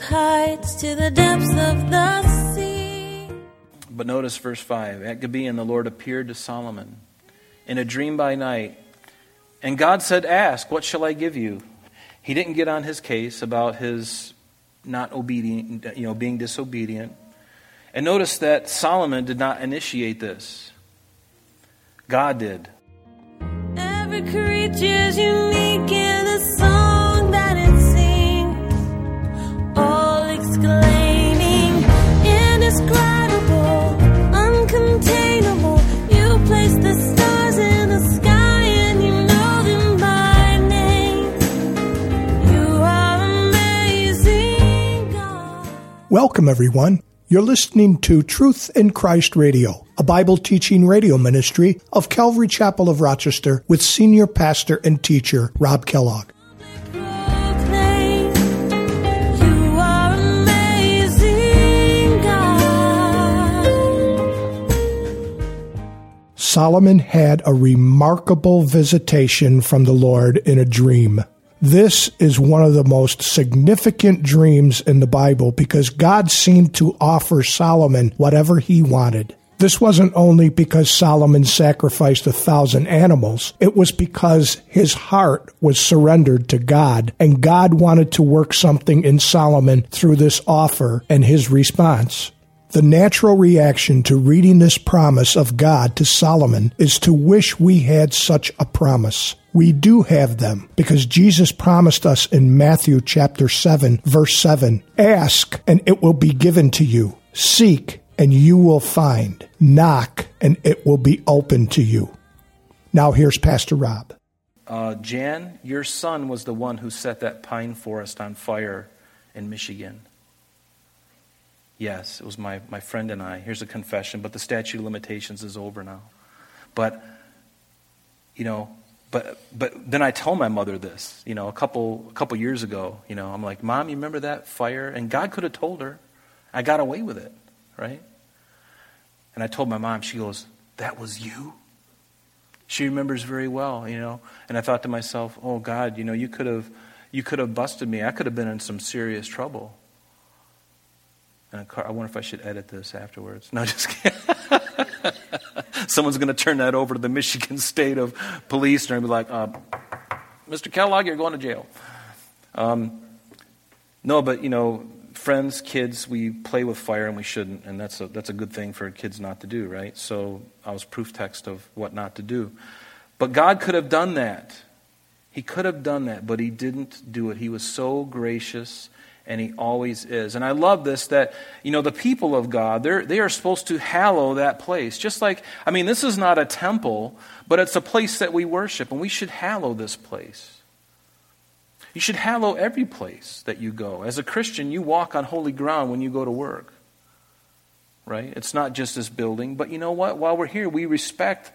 with heights to the depths of the sea. But notice verse 5. At Gibeon, the Lord appeared to Solomon in a dream by night. And God said, Ask, what shall I give you? He didn't get on his case about his not obedient, you know, being disobedient. And notice that Solomon did not initiate this. God did. Every creature's unique in a song Welcome, everyone. You're listening to Truth in Christ Radio, a Bible teaching radio ministry of Calvary Chapel of Rochester with senior pastor and teacher Rob Kellogg. Solomon had a remarkable visitation from the Lord in a dream. This is one of the most significant dreams in the Bible because God seemed to offer Solomon whatever he wanted. This wasn't only because Solomon sacrificed a thousand animals, it was because his heart was surrendered to God, and God wanted to work something in Solomon through this offer and his response. The natural reaction to reading this promise of God to Solomon is to wish we had such a promise. We do have them because Jesus promised us in Matthew chapter 7 verse 7, ask and it will be given to you. Seek and you will find. Knock and it will be open to you. Now here's Pastor Rob. Uh, Jan, your son was the one who set that pine forest on fire in Michigan. Yes, it was my, my friend and I. Here's a confession, but the statute of limitations is over now. But, you know, but, but then I told my mother this, you know, a couple, a couple years ago. You know, I'm like, Mom, you remember that fire? And God could have told her. I got away with it, right? And I told my mom, she goes, That was you? She remembers very well, you know. And I thought to myself, Oh God, you know, you could have you could have busted me. I could have been in some serious trouble. I wonder if I should edit this afterwards. No, just kidding. Someone's going to turn that over to the Michigan State of Police and be like, uh, Mr. Kellogg, you're going to jail. Um, no, but, you know, friends, kids, we play with fire and we shouldn't, and that's a, that's a good thing for kids not to do, right? So I was proof text of what not to do. But God could have done that. He could have done that, but He didn't do it. He was so gracious, and He always is. And I love this that, you know, the people of God, they're, they are supposed to hallow that place. Just like, I mean, this is not a temple, but it's a place that we worship, and we should hallow this place. You should hallow every place that you go. As a Christian, you walk on holy ground when you go to work. Right? It's not just this building, but you know what? While we're here, we respect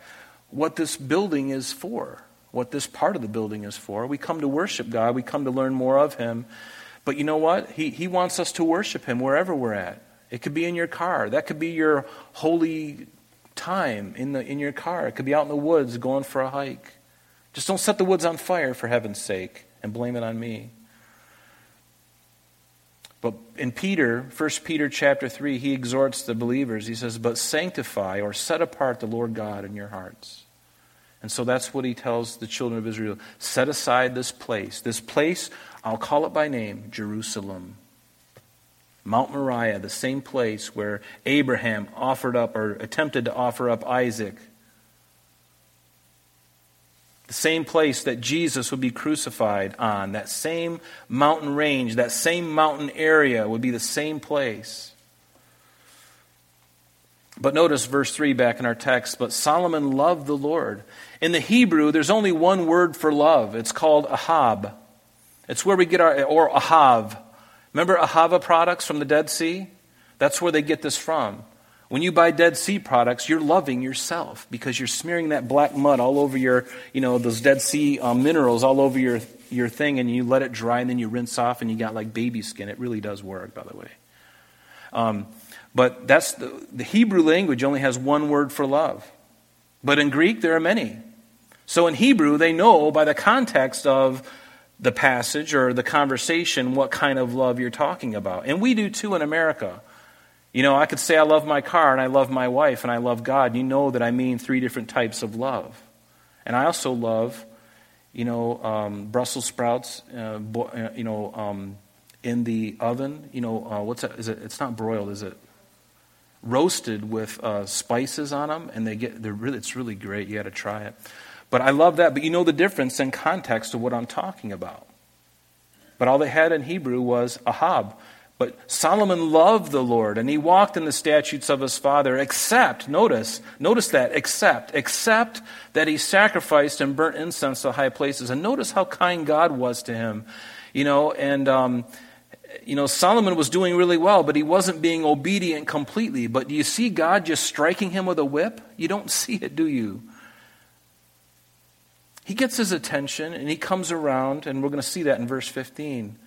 what this building is for, what this part of the building is for. We come to worship God, we come to learn more of Him. But you know what? He, he wants us to worship Him wherever we're at. It could be in your car, that could be your holy time in, the, in your car, it could be out in the woods going for a hike. Just don't set the woods on fire, for heaven's sake and blame it on me. But in Peter, 1 Peter chapter 3, he exhorts the believers. He says, But sanctify or set apart the Lord God in your hearts. And so that's what he tells the children of Israel. Set aside this place. This place, I'll call it by name, Jerusalem. Mount Moriah, the same place where Abraham offered up or attempted to offer up Isaac the same place that Jesus would be crucified on, that same mountain range, that same mountain area would be the same place. But notice verse 3 back in our text. But Solomon loved the Lord. In the Hebrew, there's only one word for love. It's called ahab. It's where we get our, or ahav. Remember ahava products from the Dead Sea? That's where they get this from. When you buy Dead Sea products, you're loving yourself because you're smearing that black mud all over your, you know, those Dead Sea um, minerals all over your, your thing and you let it dry and then you rinse off and you got like baby skin. It really does work, by the way. Um, but that's the, the Hebrew language only has one word for love. But in Greek, there are many. So in Hebrew, they know by the context of the passage or the conversation what kind of love you're talking about. And we do too in America. You know, I could say I love my car and I love my wife and I love God. You know that I mean three different types of love. And I also love, you know, um, Brussels sprouts, uh, bo- uh, you know, um, in the oven. You know, uh, what's that? Is it? It's not broiled, is it? Roasted with uh, spices on them, and they get. They're really. It's really great. You got to try it. But I love that. But you know the difference in context of what I'm talking about. But all they had in Hebrew was ahab. But Solomon loved the Lord, and he walked in the statutes of his father, except, notice, notice that, except, except that he sacrificed and burnt incense to high places. And notice how kind God was to him. You know, and, um, you know, Solomon was doing really well, but he wasn't being obedient completely. But do you see God just striking him with a whip? You don't see it, do you? He gets his attention and he comes around, and we're going to see that in verse 15.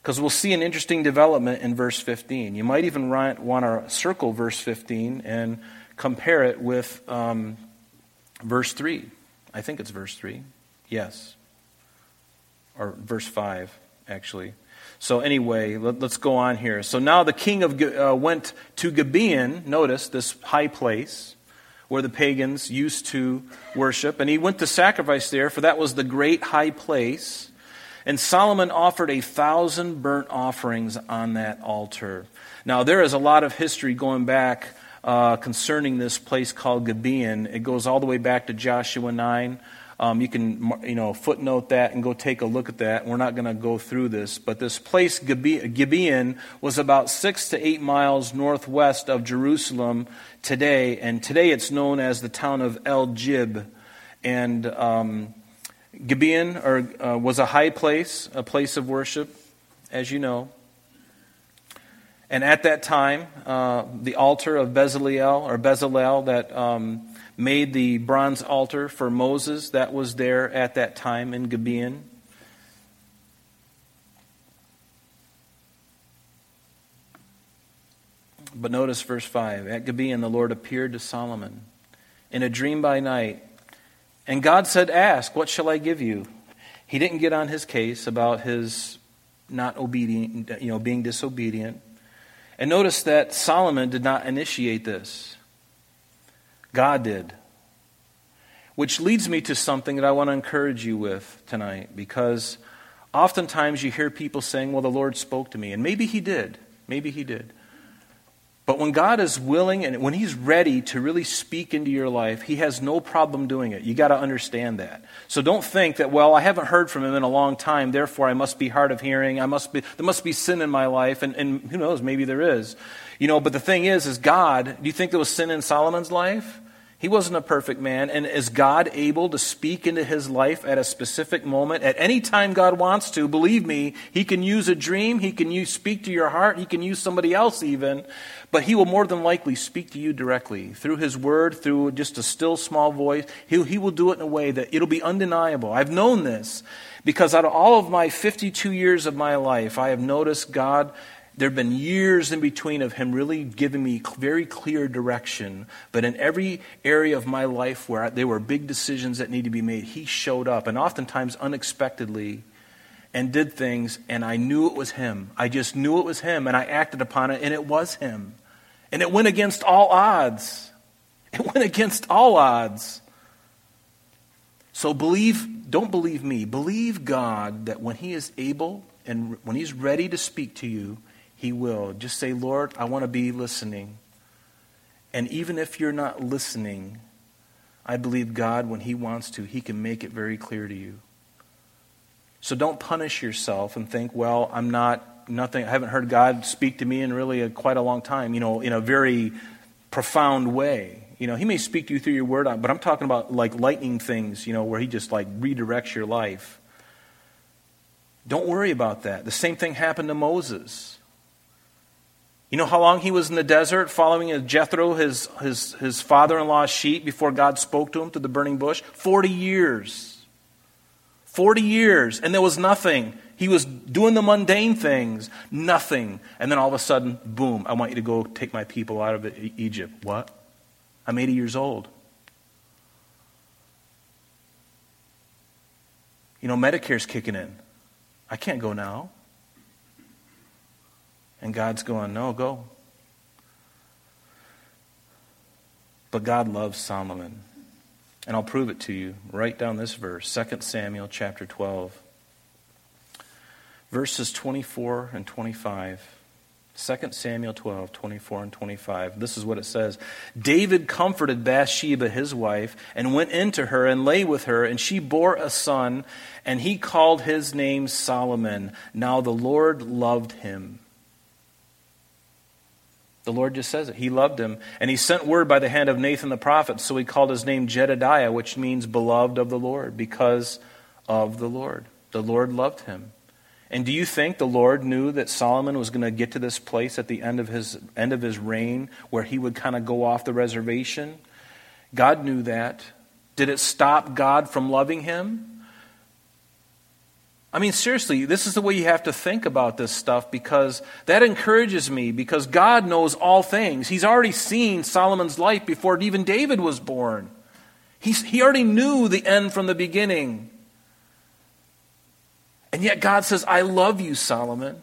Because we'll see an interesting development in verse 15. You might even want to circle verse 15 and compare it with um, verse 3. I think it's verse 3. Yes. Or verse 5, actually. So, anyway, let, us go on here. So now the king of uh, went to Gibeon, notice this high place where the pagans used to worship, and he went to sacrifice there, for that was the great high place. And Solomon offered a thousand burnt offerings on that altar. Now, there is a lot of history going back uh, concerning this place called Gibeon. It goes all the way back to Joshua 9. Um, you can you know footnote that and go take a look at that. We're not going to go through this, but this place Gibeon was about six to eight miles northwest of Jerusalem today, and today it's known as the town of El Jib. And um, Gibeon or, uh, was a high place, a place of worship, as you know. And at that time, uh, the altar of Bezalel or Bezalel that um, made the bronze altar for Moses, that was there at that time in Gibeon. But notice verse 5. At Gibeon, the Lord appeared to Solomon in a dream by night and God said, Ask, what shall I give you? He didn't get on his case about his not obedient, you know, being disobedient. And notice that Solomon did not initiate this. God did. Which leads me to something that I want to encourage you with tonight because oftentimes you hear people saying, Well, the Lord spoke to me. And maybe He did. Maybe He did. But when God is willing and when He's ready to really speak into your life, He has no problem doing it. You got to understand that. So don't think that, well, I haven't heard from Him in a long time, therefore I must be hard of hearing. I must be, there must be sin in my life. And, and who knows, maybe there is. You know, but the thing is, is God, do you think there was sin in Solomon's life? He wasn't a perfect man. And is God able to speak into his life at a specific moment? At any time God wants to, believe me, he can use a dream, he can use speak to your heart, he can use somebody else even, but he will more than likely speak to you directly through his word, through just a still small voice. He, he will do it in a way that it'll be undeniable. I've known this because out of all of my 52 years of my life, I have noticed God there have been years in between of him really giving me very clear direction. But in every area of my life where there were big decisions that need to be made, he showed up, and oftentimes unexpectedly, and did things, and I knew it was him. I just knew it was him, and I acted upon it, and it was him. And it went against all odds. It went against all odds. So believe, don't believe me. Believe God that when He is able and when He's ready to speak to you, he will. Just say, Lord, I want to be listening. And even if you're not listening, I believe God, when He wants to, He can make it very clear to you. So don't punish yourself and think, well, I'm not, nothing, I haven't heard God speak to me in really a, quite a long time, you know, in a very profound way. You know, He may speak to you through your word, but I'm talking about like lightning things, you know, where He just like redirects your life. Don't worry about that. The same thing happened to Moses. You know how long he was in the desert following Jethro, his, his, his father in law's sheep, before God spoke to him through the burning bush? 40 years. 40 years, and there was nothing. He was doing the mundane things, nothing. And then all of a sudden, boom, I want you to go take my people out of Egypt. What? I'm 80 years old. You know, Medicare's kicking in. I can't go now. And God's going, No, go. But God loves Solomon. And I'll prove it to you. Write down this verse, 2 Samuel chapter 12, verses 24 and 25. 2 Samuel 12, 24 and 25. This is what it says David comforted Bathsheba, his wife, and went into her and lay with her, and she bore a son, and he called his name Solomon. Now the Lord loved him. The Lord just says it. He loved him. And he sent word by the hand of Nathan the prophet, so he called his name Jedediah, which means beloved of the Lord, because of the Lord. The Lord loved him. And do you think the Lord knew that Solomon was going to get to this place at the end of his end of his reign where he would kind of go off the reservation? God knew that. Did it stop God from loving him? I mean, seriously, this is the way you have to think about this stuff because that encourages me because God knows all things. He's already seen Solomon's life before even David was born. He's, he already knew the end from the beginning. And yet God says, I love you, Solomon.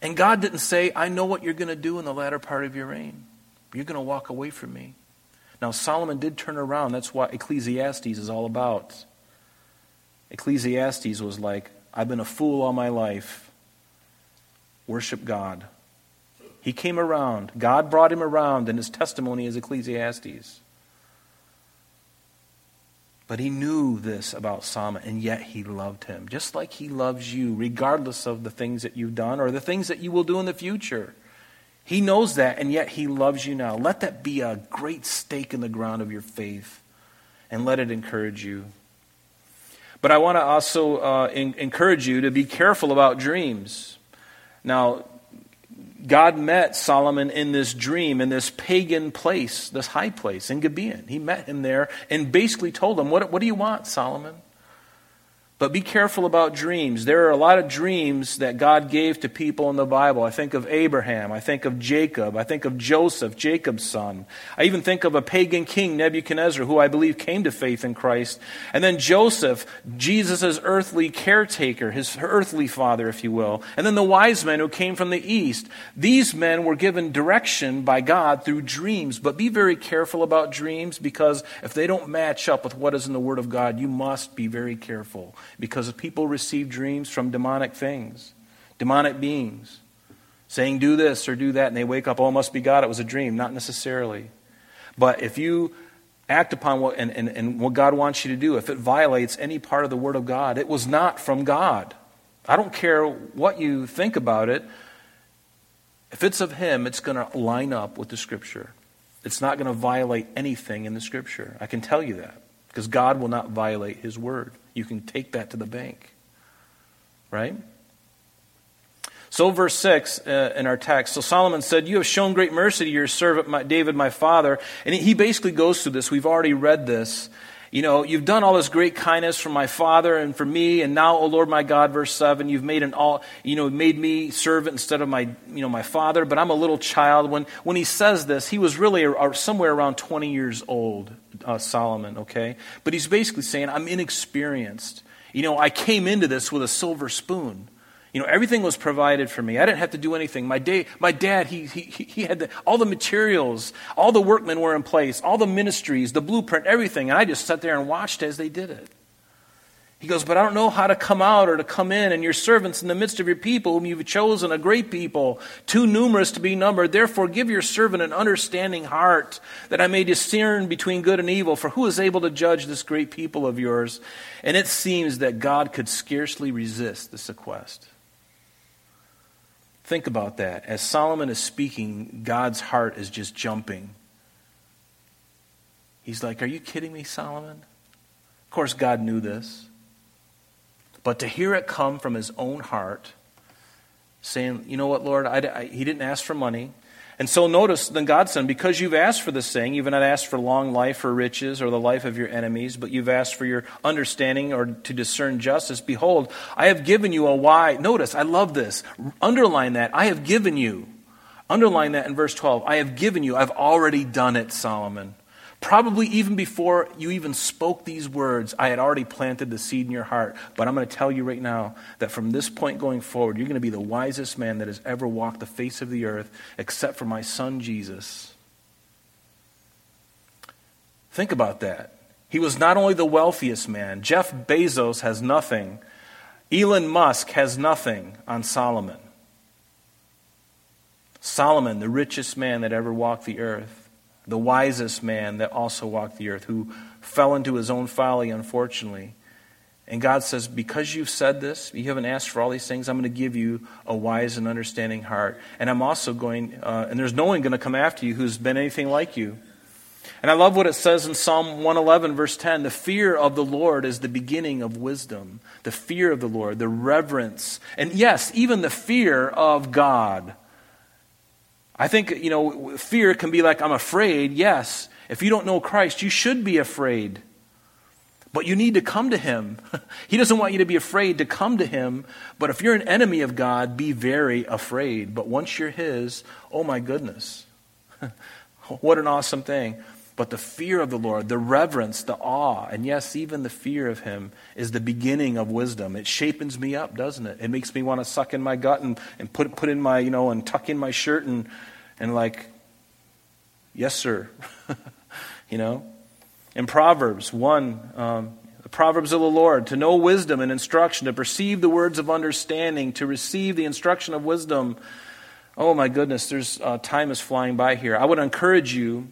And God didn't say, I know what you're going to do in the latter part of your reign. You're going to walk away from me. Now, Solomon did turn around. That's what Ecclesiastes is all about. Ecclesiastes was like, I've been a fool all my life. Worship God. He came around. God brought him around, and his testimony is Ecclesiastes. But he knew this about Solomon, and yet he loved him, just like he loves you, regardless of the things that you've done or the things that you will do in the future. He knows that, and yet he loves you now. Let that be a great stake in the ground of your faith, and let it encourage you. But I want to also uh, in- encourage you to be careful about dreams. Now, God met Solomon in this dream, in this pagan place, this high place in Gibeon. He met him there and basically told him, What, what do you want, Solomon? But be careful about dreams. There are a lot of dreams that God gave to people in the Bible. I think of Abraham. I think of Jacob. I think of Joseph, Jacob's son. I even think of a pagan king, Nebuchadnezzar, who I believe came to faith in Christ. And then Joseph, Jesus' earthly caretaker, his earthly father, if you will. And then the wise men who came from the east. These men were given direction by God through dreams. But be very careful about dreams because if they don't match up with what is in the Word of God, you must be very careful because people receive dreams from demonic things, demonic beings, saying, do this or do that, and they wake up, oh, it must be God, it was a dream. Not necessarily. But if you act upon what, and, and, and what God wants you to do, if it violates any part of the Word of God, it was not from God. I don't care what you think about it. If it's of Him, it's going to line up with the Scripture. It's not going to violate anything in the Scripture. I can tell you that because God will not violate His Word. You can take that to the bank. Right? So, verse 6 uh, in our text. So, Solomon said, You have shown great mercy to your servant my, David, my father. And he basically goes through this. We've already read this. You know, you've done all this great kindness for my father and for me, and now, O Lord my God, verse 7, you've made an all, you know, made me servant instead of my, you know, my father, but I'm a little child. When, when he says this, he was really somewhere around 20 years old, uh, Solomon, okay? But he's basically saying, I'm inexperienced. You know, I came into this with a silver spoon. You know, everything was provided for me. I didn't have to do anything. My, day, my dad, he, he, he had the, all the materials, all the workmen were in place, all the ministries, the blueprint, everything. And I just sat there and watched as they did it. He goes, But I don't know how to come out or to come in, and your servants in the midst of your people, whom you've chosen, a great people, too numerous to be numbered. Therefore, give your servant an understanding heart, that I may discern between good and evil. For who is able to judge this great people of yours? And it seems that God could scarcely resist this request. Think about that. As Solomon is speaking, God's heart is just jumping. He's like, Are you kidding me, Solomon? Of course, God knew this. But to hear it come from his own heart, saying, You know what, Lord, I, I, he didn't ask for money. And so notice, then God said, Because you've asked for this thing, you've not asked for long life or riches or the life of your enemies, but you've asked for your understanding or to discern justice. Behold, I have given you a wise. Notice, I love this. Underline that. I have given you. Underline that in verse 12. I have given you. I've already done it, Solomon. Probably even before you even spoke these words, I had already planted the seed in your heart. But I'm going to tell you right now that from this point going forward, you're going to be the wisest man that has ever walked the face of the earth, except for my son Jesus. Think about that. He was not only the wealthiest man, Jeff Bezos has nothing, Elon Musk has nothing on Solomon. Solomon, the richest man that ever walked the earth, the wisest man that also walked the earth, who fell into his own folly, unfortunately. And God says, Because you've said this, you haven't asked for all these things, I'm going to give you a wise and understanding heart. And I'm also going, uh, and there's no one going to come after you who's been anything like you. And I love what it says in Psalm 111, verse 10 the fear of the Lord is the beginning of wisdom. The fear of the Lord, the reverence, and yes, even the fear of God. I think, you know, fear can be like, I'm afraid. Yes. If you don't know Christ, you should be afraid. But you need to come to Him. he doesn't want you to be afraid to come to Him. But if you're an enemy of God, be very afraid. But once you're His, oh my goodness. what an awesome thing. But the fear of the Lord, the reverence, the awe, and yes, even the fear of Him is the beginning of wisdom. It shapens me up, doesn't it? It makes me want to suck in my gut and, and put, put in my, you know, and tuck in my shirt and, and like, yes, sir. you know? In Proverbs 1, um, the Proverbs of the Lord, to know wisdom and instruction, to perceive the words of understanding, to receive the instruction of wisdom. Oh my goodness, there's uh, time is flying by here. I would encourage you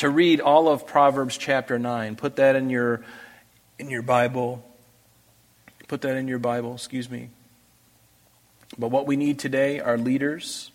to read all of Proverbs chapter 9. Put that in your in your Bible. Put that in your Bible, excuse me. But what we need today are leaders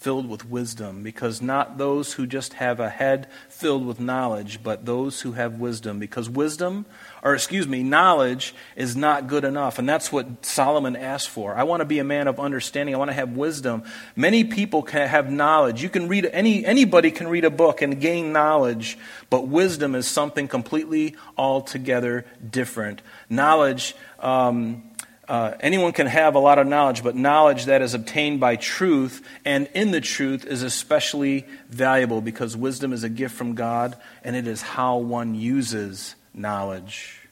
filled with wisdom, because not those who just have a head filled with knowledge, but those who have wisdom. Because wisdom, or excuse me, knowledge is not good enough. And that's what Solomon asked for. I want to be a man of understanding. I want to have wisdom. Many people can have knowledge. You can read, any, anybody can read a book and gain knowledge, but wisdom is something completely altogether different. Knowledge, um, uh, anyone can have a lot of knowledge, but knowledge that is obtained by truth and in the truth is especially valuable because wisdom is a gift from God and it is how one uses knowledge.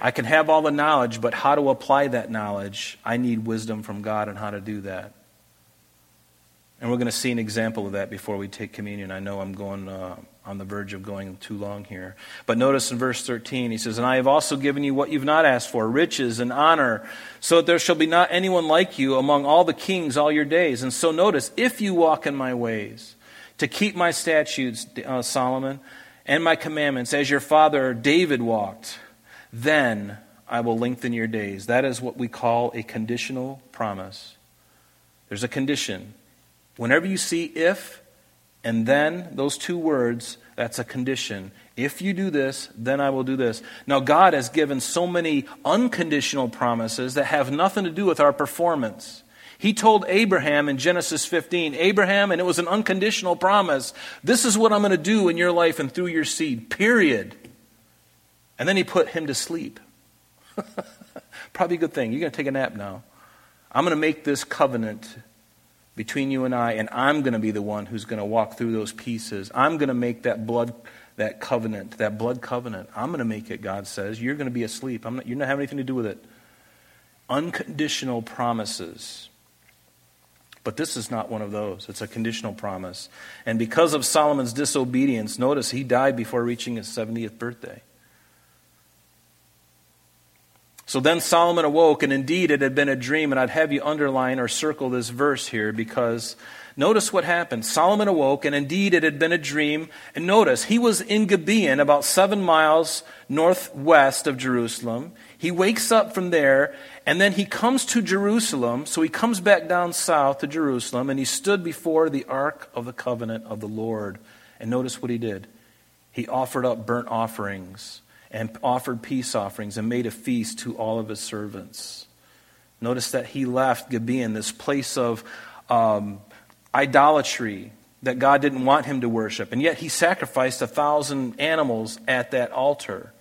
I can have all the knowledge, but how to apply that knowledge, I need wisdom from God on how to do that. And we're going to see an example of that before we take communion. I know I'm going uh, on the verge of going too long here. But notice in verse 13, he says, And I have also given you what you've not asked for riches and honor, so that there shall be not anyone like you among all the kings all your days. And so notice, if you walk in my ways, to keep my statutes, uh, Solomon, and my commandments, as your father David walked, then I will lengthen your days. That is what we call a conditional promise. There's a condition. Whenever you see if and then, those two words, that's a condition. If you do this, then I will do this. Now, God has given so many unconditional promises that have nothing to do with our performance. He told Abraham in Genesis 15, Abraham, and it was an unconditional promise, this is what I'm going to do in your life and through your seed, period. And then he put him to sleep. Probably a good thing. You're going to take a nap now. I'm going to make this covenant between you and I, and I'm going to be the one who's going to walk through those pieces. I'm going to make that blood, that covenant, that blood covenant. I'm going to make it, God says. You're going to be asleep. I'm not, you're not having anything to do with it. Unconditional promises. But this is not one of those. It's a conditional promise. And because of Solomon's disobedience, notice he died before reaching his 70th birthday. So then Solomon awoke, and indeed it had been a dream. And I'd have you underline or circle this verse here because notice what happened. Solomon awoke, and indeed it had been a dream. And notice, he was in Gibeon, about seven miles northwest of Jerusalem. He wakes up from there, and then he comes to Jerusalem. So he comes back down south to Jerusalem, and he stood before the ark of the covenant of the Lord. And notice what he did. He offered up burnt offerings and offered peace offerings and made a feast to all of his servants. Notice that he left Gibeon, this place of um, idolatry that God didn't want him to worship. And yet he sacrificed a thousand animals at that altar.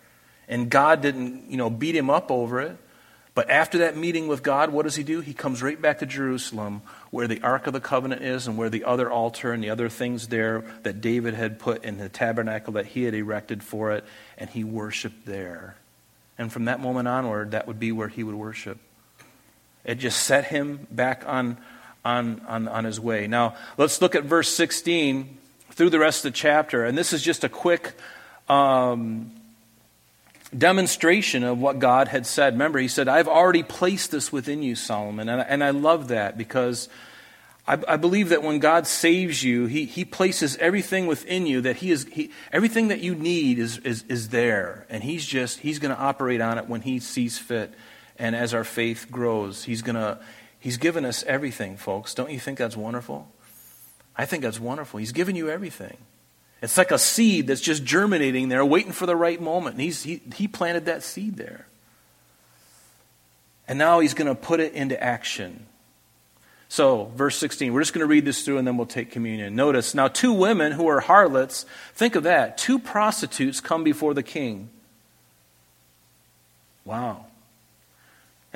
And God didn't, you know, beat him up over it. But after that meeting with God, what does he do? He comes right back to Jerusalem where the Ark of the Covenant is and where the other altar and the other things there that David had put in the tabernacle that he had erected for it, and he worshiped there. And from that moment onward, that would be where he would worship. It just set him back on, on, on, on his way. Now, let's look at verse 16 through the rest of the chapter. And this is just a quick um, demonstration of what God had said. Remember, he said, I've already placed this within you, Solomon. And, and I love that because I, I, believe that when God saves you, he, he places everything within you that he is, he, everything that you need is, is, is there. And he's just, he's going to operate on it when he sees fit. And as our faith grows, he's going to, he's given us everything, folks. Don't you think that's wonderful? I think that's wonderful. He's given you everything. It's like a seed that's just germinating there, waiting for the right moment. And he's, he, he planted that seed there. And now he's going to put it into action. So, verse 16, we're just going to read this through and then we'll take communion. Notice, now two women who are harlots, think of that. Two prostitutes come before the king. Wow.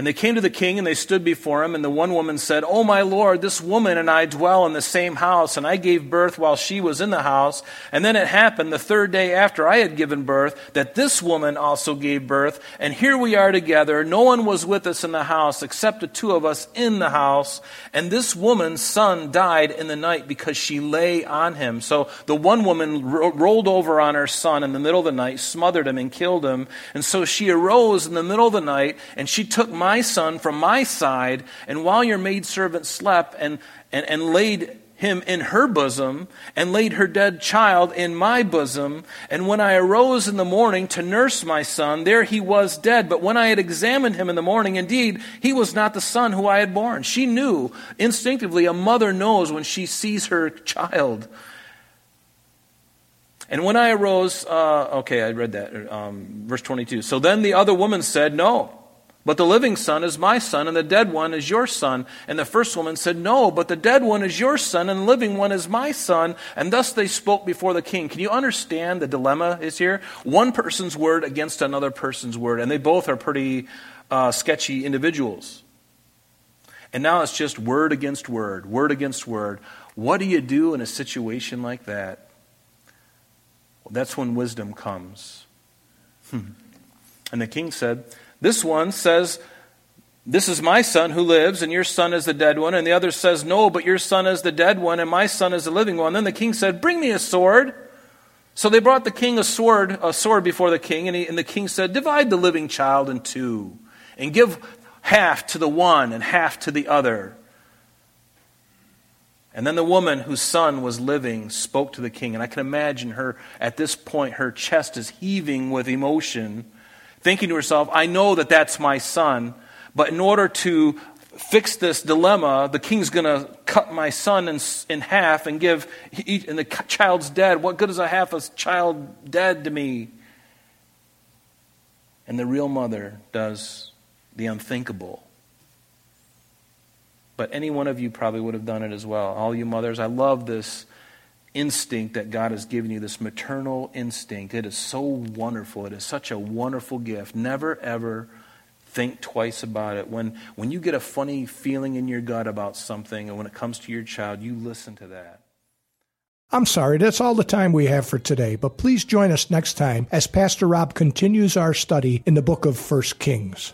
And they came to the king and they stood before him. And the one woman said, Oh, my lord, this woman and I dwell in the same house, and I gave birth while she was in the house. And then it happened the third day after I had given birth that this woman also gave birth. And here we are together. No one was with us in the house except the two of us in the house. And this woman's son died in the night because she lay on him. So the one woman ro- rolled over on her son in the middle of the night, smothered him, and killed him. And so she arose in the middle of the night and she took my son from my side, and while your maidservant slept, and, and, and laid him in her bosom, and laid her dead child in my bosom. And when I arose in the morning to nurse my son, there he was dead. But when I had examined him in the morning, indeed, he was not the son who I had born. She knew instinctively, a mother knows when she sees her child. And when I arose, uh, okay, I read that, um, verse 22. So then the other woman said, No. But the living son is my son, and the dead one is your son. And the first woman said, No, but the dead one is your son, and the living one is my son. And thus they spoke before the king. Can you understand the dilemma is here? One person's word against another person's word, and they both are pretty uh, sketchy individuals. And now it's just word against word, word against word. What do you do in a situation like that? Well, that's when wisdom comes. Hmm. And the king said, this one says, This is my son who lives, and your son is the dead one. And the other says, No, but your son is the dead one, and my son is the living one. Then the king said, Bring me a sword. So they brought the king a sword, a sword before the king, and, he, and the king said, Divide the living child in two, and give half to the one and half to the other. And then the woman whose son was living spoke to the king. And I can imagine her, at this point, her chest is heaving with emotion thinking to herself, I know that that's my son, but in order to fix this dilemma, the king's going to cut my son in, in half and give, and the child's dead. What good is a half a child dead to me? And the real mother does the unthinkable. But any one of you probably would have done it as well. All you mothers, I love this instinct that God has given you, this maternal instinct. It is so wonderful. It is such a wonderful gift. Never, ever think twice about it. When, when you get a funny feeling in your gut about something, and when it comes to your child, you listen to that. I'm sorry, that's all the time we have for today, but please join us next time as Pastor Rob continues our study in the book of First Kings.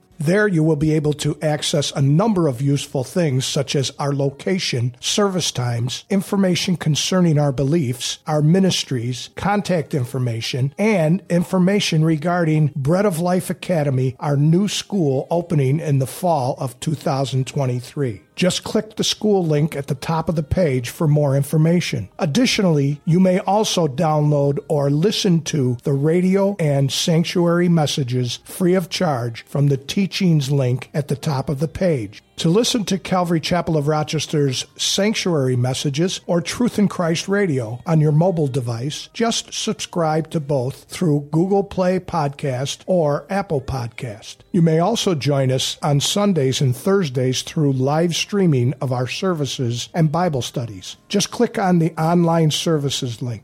There you will be able to access a number of useful things such as our location, service times, information concerning our beliefs, our ministries, contact information, and information regarding Bread of Life Academy, our new school opening in the fall of 2023. Just click the school link at the top of the page for more information. Additionally, you may also download or listen to the radio and sanctuary messages free of charge from the teachings link at the top of the page. To listen to Calvary Chapel of Rochester's sanctuary messages or Truth in Christ Radio on your mobile device, just subscribe to both through Google Play Podcast or Apple Podcast. You may also join us on Sundays and Thursdays through live streaming of our services and Bible studies. Just click on the online services link.